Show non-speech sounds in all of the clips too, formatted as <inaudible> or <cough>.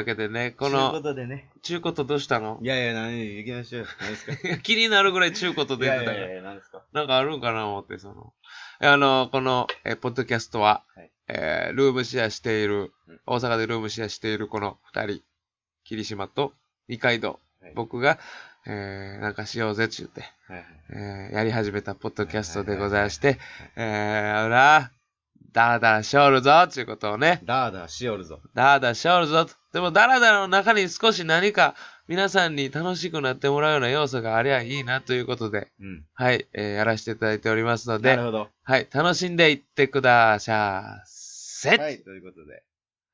わけでね、こというこの、とでね。中古とどうしたの？いやいや、何？行きましょう。何ですか？<laughs> 気になるぐらい中古と出てたよ。いやいやいや、何ですか？なんかあるんかな思って、その。あの、この、えーポッドキャストは、はいえールームシェアしているうん、大阪でルームシェアしているこの二人、霧島と二階堂、はい僕が、えーなんかしようぜって言って、はいはい。えーやり始めたポッドキャストでございまして、えー、ほら、ダーダーしょるぞっていうことをね、ダーダーしおるぞ。ダーダーしょるぞと。でも、ダラダラの中に少し何か皆さんに楽しくなってもらうような要素がありゃいいなということで、うん。はい、えーやらせていただいておりますので、なるほど。はい、楽しんでいってくださせ、はい、ということで。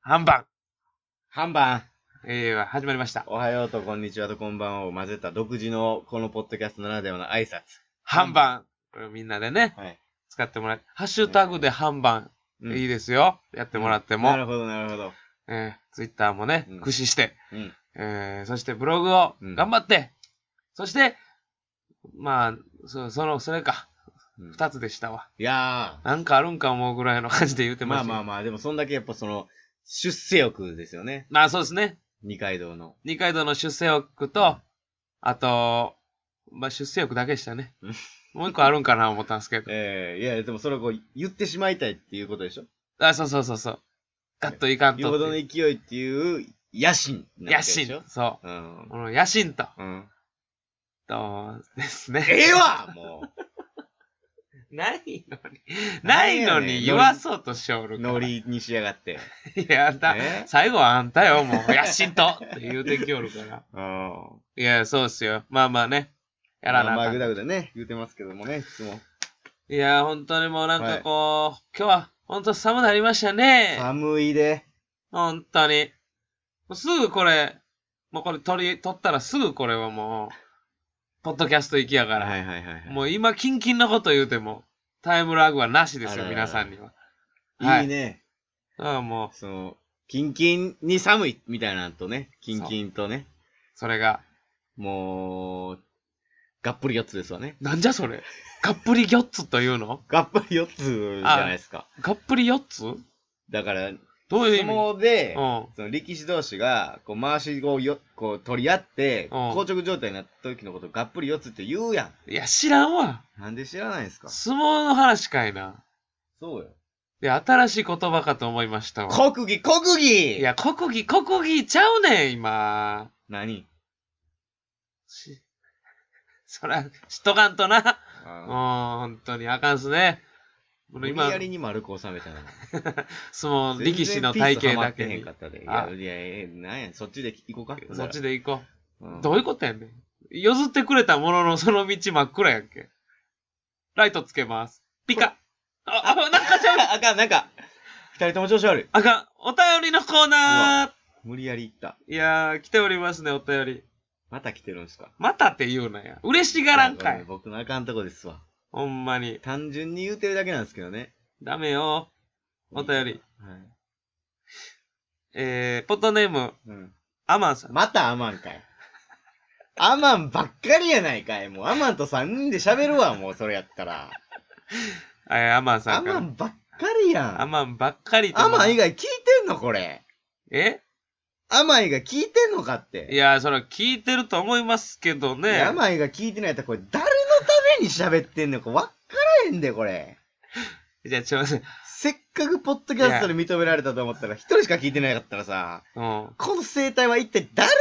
半番、半番。えー、始まりました。おはようとこんにちはとこんばんはを混ぜた独自のこのポッドキャストならではの挨拶。半番、これみんなでね、はい。使ってもらって、ハッシュタグで半番、うんいいですよ。やってもらっても。なるほど、なるほど。えー、ツイッターもね、うん駆使して、うん。えー、そしてブログをうん頑張って、そして、まあ、そその、それか、うん二つでしたわ。いやなんかあるんか思うぐらいの感じで言ってー、ました。まあまあまあ、でもそんだけやっぱその、出世欲ですよね。まあそうですね。二階堂の。二階堂の出世欲と、あと、まあ出世欲だけでしたねうん。もう一個あるんかな思ったんですけど。<laughs> ええいや、でもそれをこう、言ってしまいたいっていうことでしょ？あ、そうそうそうそう。ガッといかんよほどの。勢いっていう、野心なわ野けでしょ？心。そうんう。。この野心と、うん。とですね。ええわも <laughs> ないのに、ないのに言わそうとしおるう、から。ノリにしやがって。いや、あんたえ、最後はあんたよ、もう、野心とって言うてきおるから。<laughs> うん。いや、そうっすよ。まあまあね。やらなあまあ、かんぐだぐだね、言うてますけどもね、いつも。いや、本当にもうなんかこう、今日は本当寒なりましたね。寒いで。本当に。もうすぐこれ、もうこれ取り、取ったらすぐこれはもう、ポッドキャスト行きやから。はいはいはいはい。もう今、キンキンなこと言うても、タイムラグはなしですよ、あらら皆さんには。はいいね。ああ、もう、その、キンキンに寒いみたいなのとね、キンキンとね、それが、もう、がっぷり4つですわね。なんじゃそれ？がっぷり4つというの？がっぷり4つじゃないですか。がっぷり4つ？だから、どういう意相味撲で、うん。その力士同士が、こう、回しをよ、こう、取り合って、うん硬直状態になった時のことをがっぷり4つって言うやいや、知らんわ。ん。なんで知らないんですか？相撲の話かいな。そうよ。いや、新しい言葉かと思いましたわ。国技、国技いや、国技、国技ちゃうねん、今。何？し、そら、しとかんとな。もう、あ本当にあかんっすね。こー無理の今、やりに丸く収めたのに。<laughs> 相撲、力士の体型だけに。いあや、いや、いや、なんや、そっちで行こうか。そっちで行こうんう。どういうことやねん。譲ってくれたもののその道真っ暗やんけ。ライトつけます。ピカ。あ、あ、なんかちゃう。あかん、なんか、二人とも調子悪い。あかん。お便りのコーナー。無理やり行った。いやー、来ておりますね、お便り。また来てるんすか？またって言うなや。嬉しがらんかい。僕のあかんとこですわ。ほんまに。単純に言うてるだけなんですけどね。ダメよ。お便り。はい。えー、ポットネーム、うん。アマンさん。またアマンかい。アマンばっかりやないかい。もうアマンと三人で喋るわ、もうそれやったら。<laughs> えー、アマンさアんから。マンばっかりやん。アマンばっかりとアマン以外聞いてんのこれ。え？アマン以外聞いてんのかって。いや、それは聞いてると思いますけどね。アマン以外聞いてないやったらこれ誰のために喋ってんのかわっからへんで、これ。じゃあ、ちょ、せっかくポッドキャストで認められたと思ったら、一人しか聞いてなかったらさ、うん。この生態は一体誰の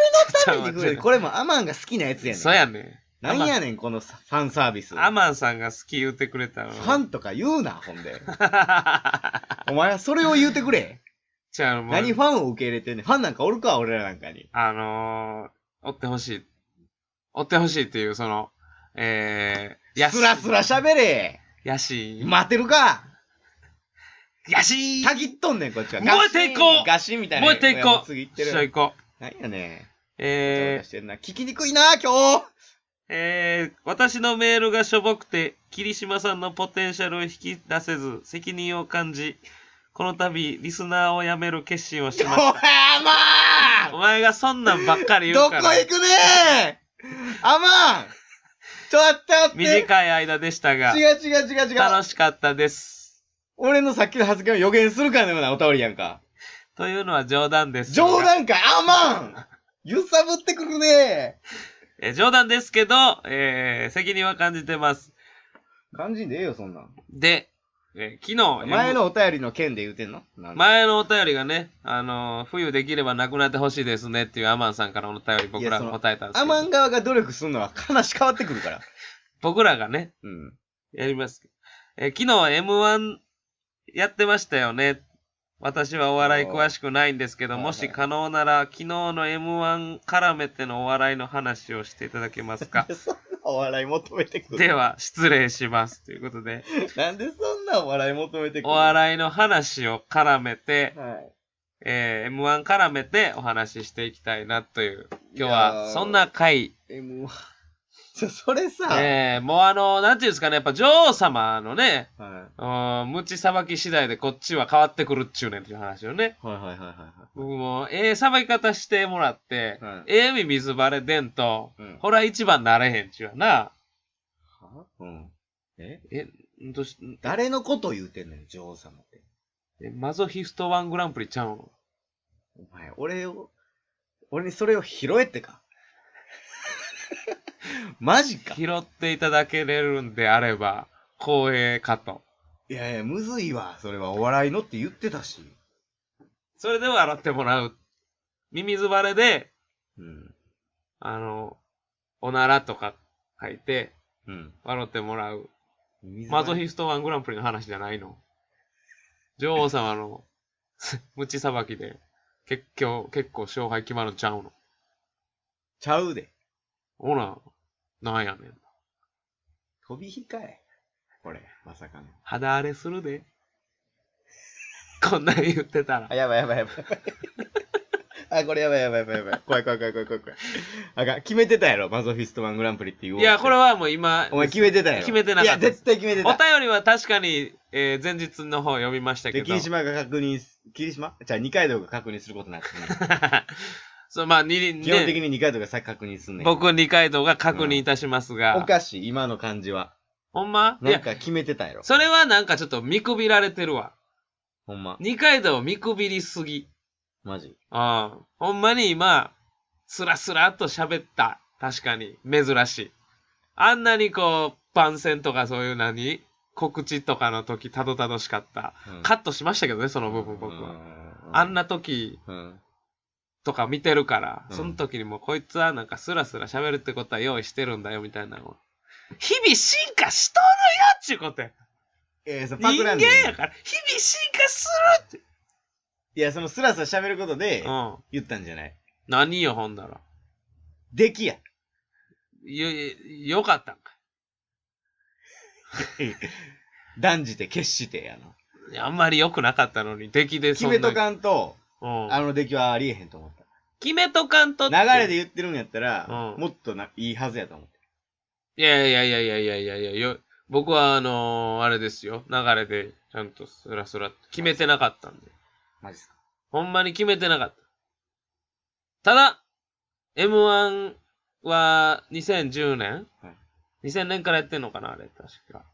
ために来る？これもアマンが好きなやつやねん。そうやねなんやねん、このファンサービス。ん。アマンさんが好き言うてくれたの。ファンとか言うな、ほんで。<laughs> お前はそれを言うてくれ。じゃあ、もう、何ファンを受け入れてんねん。ファンなんかおるか、俺らなんかに。あのー、追ってほしい。追ってほしいっていう、その、えー、やスラスラ喋れ。やし、待てるか。やしたぎっとんねん、こっちは。燃えていこうガシンみたいな。燃えていこう次行って一緒る。行こう。何やねん。えー、してんな。聞きにくいな、今日。えー、私のメールがしょぼくて、霧島さんのポテンシャルを引き出せず、責任を感じ、この度、リスナーを辞める決心をしおましい、た。おま前がそんなんばっかりどこ言うから、行くねんアマンちょっと待って短い間でしたが、違う違う違う違う。楽しかったです。俺のさっきの発言を予言するかのようなお便りやんか。というのは冗談ですが。冗談かアマン揺さぶってくるねえー冗談ですけど、えー責任は感じてます。感じんでええよ、そんなん。で、えー昨日、前のお便りの件で言うてんの？前のお便りがね、あのー冬できればなくなってほしいですねっていうアマンさんからのお便り僕らが答えたんですけど、アマン側が努力するのは話変わってくるから。<laughs> 僕らがね、うん。やりますけど。えー昨日 M1 やってましたよね。私はお笑い詳しくないんですけど、もし可能なら昨日の M1 絡めてのお笑いの話をしていただけますか？<laughs> お笑い求めてくる。では、失礼します。ということで、なんでそんなお笑い求めてくる？お笑いの話を絡めて、はい。えー M1 絡めてお話ししていきたいなという、今日いやはーそんな回、M1。そそれさ、えーもうあの、なんていうんですかね、やっぱ女王様のね、はうん、無知さばき次第でこっちは変わってくるっちゅうねんっていう話をね。い、はいはいはいはいはい。僕も、ええさばき方してもらって、はいええ意味水バレでんと、うんほら一番なれへんちゅうやな。は？うん。え？え、んとし、誰のこと言うてんねん、女王様って。えマゾヒストワングランプリちゃうん？お前、俺を、俺にそれを拾えってか？<laughs> マジか。拾っていただけれるんであれば、光栄かと。いやいや、むずいわ。それはお笑いのって言ってたし。それで笑ってもらう。ミミズバレで、うん。あの、おならとか書いて、うん。笑ってもらう。水マゾヒストワングランプリの話じゃないの。女王様の <laughs> 無知さばきで、結構、結構勝敗決まるんちゃうの。ちゃうで。ほら、なんやねん。飛び控え？これ、まさかの。肌荒れするで。こんなん言ってたらあ、。やばいやばいやばい。<laughs> あ、これやばいやばいやばいやばい。怖い怖い怖い怖い怖い怖い。あかん、決めてたやろ、マゾフィストマングランプリっていう。いや、これはもう今、お前決めてたやろ。決めてなかったいや、絶対決めておた。便りは確かに、えー前日の方読みましたけで、ど。霧島が確認す、霧島？じゃあ二階堂が確認することになってね。<laughs> そう、まあ、基本的に二階堂が先確認すんねん。僕二階堂が確認いたしますが。おかしい、今の感じは。ほんま？なんか決めてたやろ。それはなんかちょっと見くびられてるわ。ほんま。二階堂見くびりすぎ。マジ？ああ。ほんまに今、スラスラっと喋った。確かに。珍しい。あんなにこう、番宣とかそういう何告知とかの時、たどたどしかった。うんカットしましたけどね、その部分僕は。あんな。な時うん。とか見てるから、うんその時にもうこいつはなんかスラスラ喋るってことは用意してるんだよみたいなのを。日々進化しとるよっちゅうことや。えー、そ人間パクらんでいいやから、日々進化するって。いや、そのスラスラ喋ることでうん。言ったんじゃない？何よ、ほんなら。出来や。よ、よかったんか。<laughs> 断じて決してやな。いやあんまり良くなかったのに、出来でそんな。決めとかんと、うん。あの出来はありえへんと思った。決めとかんとって。流れで言ってるんやったら、うんもっとないいはずやと思って。いやいやいやいやいやいやいやよ僕はあのーあれですよ。流れでちゃんとスラスラ決めてなかったんで。マジっすか？ほんまに決めてなかった。ただ、M1 は2010年、はい ?2000 年からやってんのかなあれ、確か。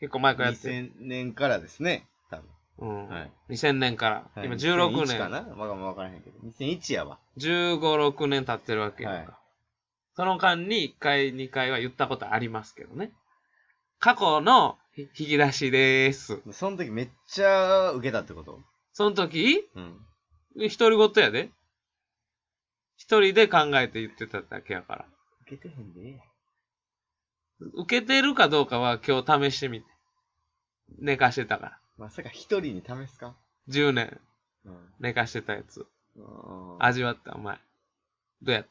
結構前からやってる。2000年からですね。多うん。はい2000年から。分。今はい16 2001か年。な？わかわからへんけど。2001やわ。15、6年経ってるわけやんか。はいその間に1回、2回は言ったことありますけどね。過去のひ引き出しでーす。その時めっちゃ受けたってこと？その時、うん。独り言やで。一人で考えて言ってただけやから。受けてへんで。受けてるかどうかは今日試してみて。寝かしてたから。まさか一人に試すか？10年うん。寝かしてたやつ。うん味わった、お前。どうやって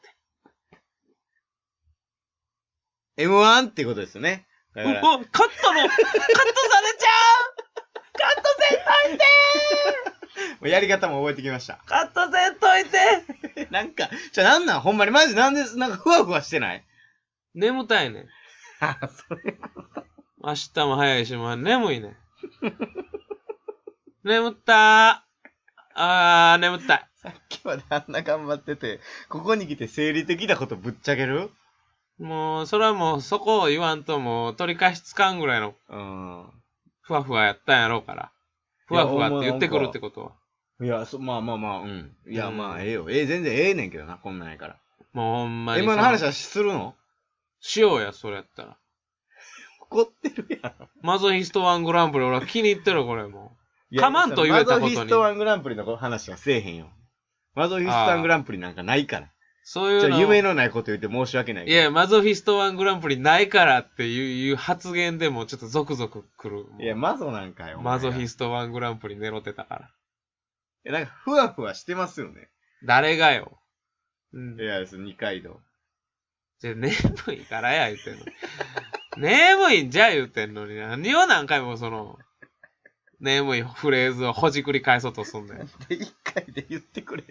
？M1 ってことですよね。だおから、おカットの、カットされちゃうカットせんといて <laughs> もうやり方も覚えてきました。カットせんといてなんか、じゃあなんなん？ほんまにマジなんで、なんかふわふわしてない？眠たいねん。<laughs> あ、それ。明日も早いし、もう眠いねん。眠ったー。あー、眠たい。さっきまであんな頑張ってて、ここに来て生理的なことぶっちゃける？もう、それはもう、そこを言わんともう、取り返しつかんぐらいのうん。ふわふわやったんやろうから。ふわふわって言ってくるってことは。いや、そ、まあまあまあ、うん。いや、うんまあ、ええよ。ええ、全然ええねんけどな、こんなんやから。もうほんまに。M1 の話はするの？しようや、それやったら。怒ってるやん。マゾヒストワングランプリ、俺は気に入ってる、これもいやかまんと言えたことにマゾヒストワングランプリの話はせえへんよ。マゾヒストワングランプリなんかないから。う。そういうの。夢のないこと言って申し訳ない。いや、マゾヒストワングランプリないからっていう発言でもちょっとゾクゾクくる。いや、マゾなんかよ。マゾヒストワングランプリ狙ってたから。いや、なんか、ふわふわしてますよね。誰がよ。うんい。や、二階堂。じゃ、眠いからや言ってんの。眠いんじゃ言ってんのに、何を何回もその、眠いフレーズをほじくり返そうとすんだよ。で、<laughs> 一回で言ってくれ。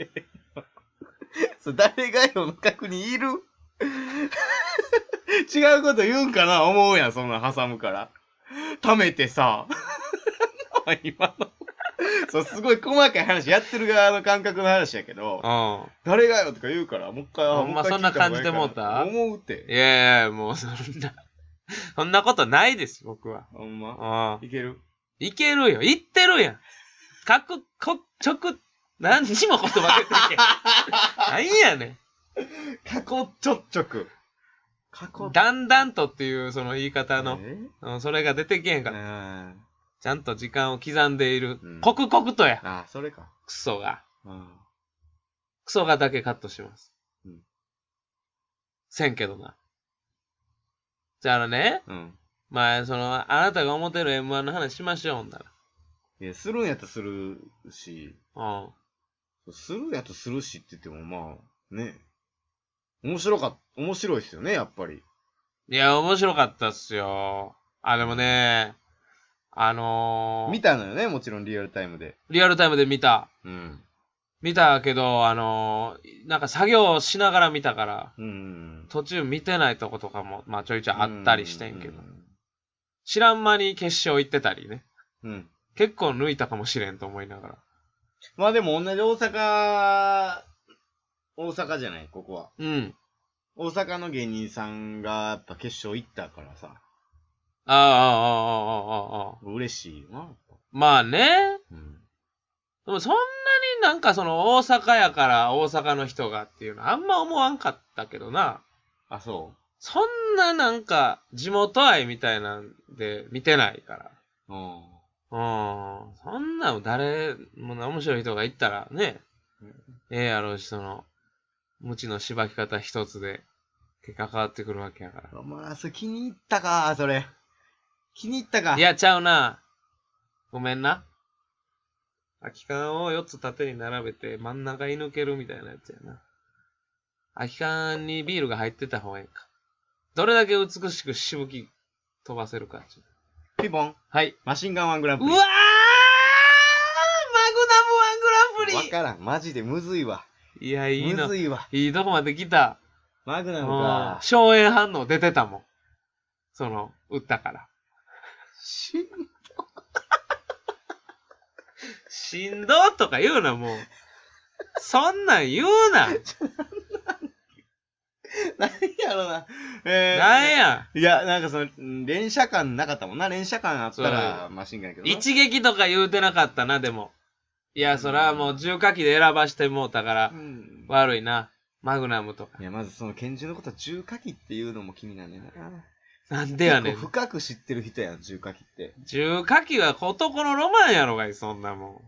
そう、誰がよの確認いる？<laughs> 違うこと言うんかな？思うやん、そんなん挟むから。貯めてさ。<laughs> 今の。そう、すごい細かい話、やってる側の感覚の話やけど、う誰がよとか言うから、もう一回、あほんまそんな感じで聞いた思思うてん。。いやいや、もうそんな、そんなことないです、僕は。ほんま？ああ。いける？いけるよ。言ってるやん。かく、こ、直、何にも言葉出てけん。<laughs> 何やね過去ちょっちょく。過去ん。だんだんとっていうその言い方の、え？うんそれが出てけへんから。あちゃんと時間を刻んでいる。うん刻々とや。あ、それか。クソが。うんクソがだけカットします。うんせんけどな。じゃあね、うん。まあ、その、あなたが思ってる M1 の話しましょう、ほんだいや、するんやったらするし、ら。うん。するんやったらするしって言っても、まあ、ね。面白かっ、面白いっすよね、やっぱり。いや、面白かったっすよ。あ、でもね、あのー、見たのよね、もちろんリアルタイムで。リアルタイムで見た。うん。見たけど、あのー、なんか作業しながら見たから、うん。途中見てないとことかも、まあちょいちょいあったりしてんけどう、ん。知らん間に決勝行ってたりね。うん。結構抜いたかもしれんと思いながら。まあでも同じ大阪、大阪じゃない、ここは。うん。大阪の芸人さんがやっぱ決勝行ったからさ、ああ、ああ、ああ、ああ、ああ。嬉しいよな。まあね。うん。でもそんなになんかその大阪やから大阪の人がっていうのあんま思わんかったけどな。あ、そそんななんか地元愛みたいなんで見てないから。ううん。うん。そんなの誰もな面白い人がいったらね、ええやろうし、その、無知のしばき方一つで結果変わってくるわけやから。まあ、それ気に入ったか、それ。気に入ったか。い、や、ちゃうな。ごめんな。空き缶を4つ縦に並べて真ん中に抜けるみたいなやつやな。空き缶にビールが入ってた方がいいか。どれだけ美しくしぶき飛ばせるかっていう。ピボン、はい。マシンガンワングランプリ。うわーマグナムワングランプわからん。マジでむずいわ。リいや、いいのむず。いわ。いいとこまで来た。マグナムうんか。硝煙反応出てたもん。その、打ったから。しんし <laughs> んどとか言うな、もう。そんなん言うな。<laughs> <laughs> なんやろな。えー、なんや。いや、なんかその、うん連射感なかったもんな。連射感あったらマシンガンやけどな。一撃とか言うてなかったな、でも。いや、そらもう重火器で選ばしてもうたからう、ん。悪いな。マグナムとか。いや、まずその拳銃のことは重火器っていうのも気になんねんな。なんでやねん結構。深く知ってる人やん、重火器って。重火器は男のロマンやろがい、そんなも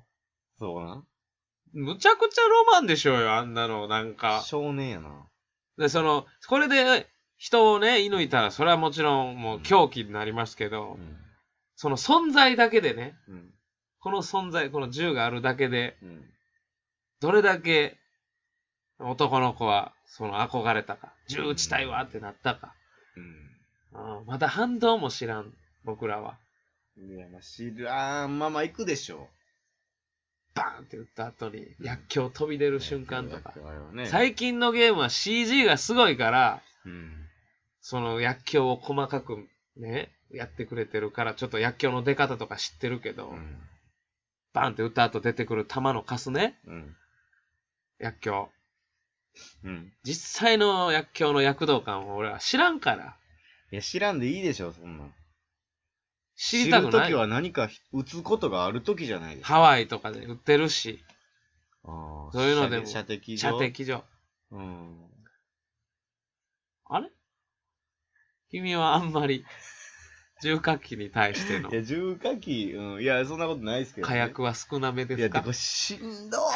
そうな。ん。むちゃくちゃロマンでしょうよ、あんなの、なんか。少年やな。で、その、これで人をね、射抜いたら、それはもちろんもう狂気になりますけど、うん。その存在だけでね、うん。この存在、この銃があるだけで、うん。どれだけ男の子はその憧れたか、銃撃ちたいわってなったか。うん。うんまだ反動も知らん、僕らは。いや、まあ、知らん。まあまあ、行くでしょバーンって撃った後に薬莢飛び出う。る瞬間とか。ね。最近のゲームは CG がすごいから、うん。その薬莢を細かくね、やってくれてるから、ちょっと薬莢の出方とか知ってるけど、うん。バーンって撃った後出てくる弾のカスね、うん。薬莢。うん。実際の薬莢の躍動感を俺は知らんから。いや、知らんでいいでしょ、そんなん。知りたくない。知るときは何か打つことがあるときじゃないですか。ハワイとかで売ってるし。あーそういうのでも射的場射的場。うん。あれ？君はあんまり、重火器に対してのいや、重火器、うん。いや、そんなことないですけど、ね。火薬は少なめでいや、すかでもしんど <laughs>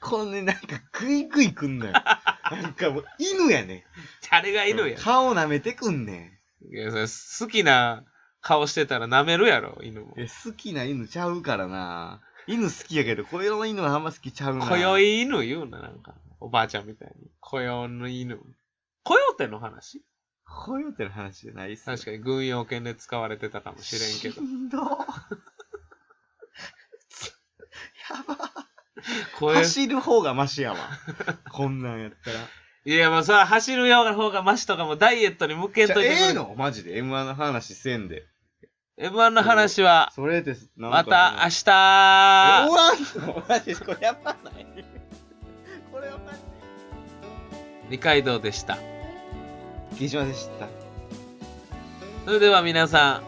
このね、なんか、グイグイくんのよ。なんかもう、犬やね。<laughs> 誰が犬や？顔舐めてくんねいやそれ好きな顔してたら舐めるやろ、犬もん。。いや好きな犬ちゃうからな。犬好きやけど、この犬はあんま好きちゃうな。こよい犬言うな、なんか。おばあちゃんみたいに。こよの犬。コヨーテの話？こういうっての話じゃないっすよ。確かに軍用犬で使われてたかもしれんけどし。んどやば。こよ走る方がマシやわ。こんなんやったら。いや、もうさ、走るような方がマシとかもダイエットに向けんじゃといてええの？マジで ?M1 の話せんで。M1 の話は、それです。なんまかた明日え終わんの？マジで？これやばない？これはマジで。二階堂でした。木島でした。それでは皆さ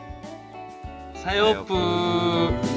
ん、さようぷー。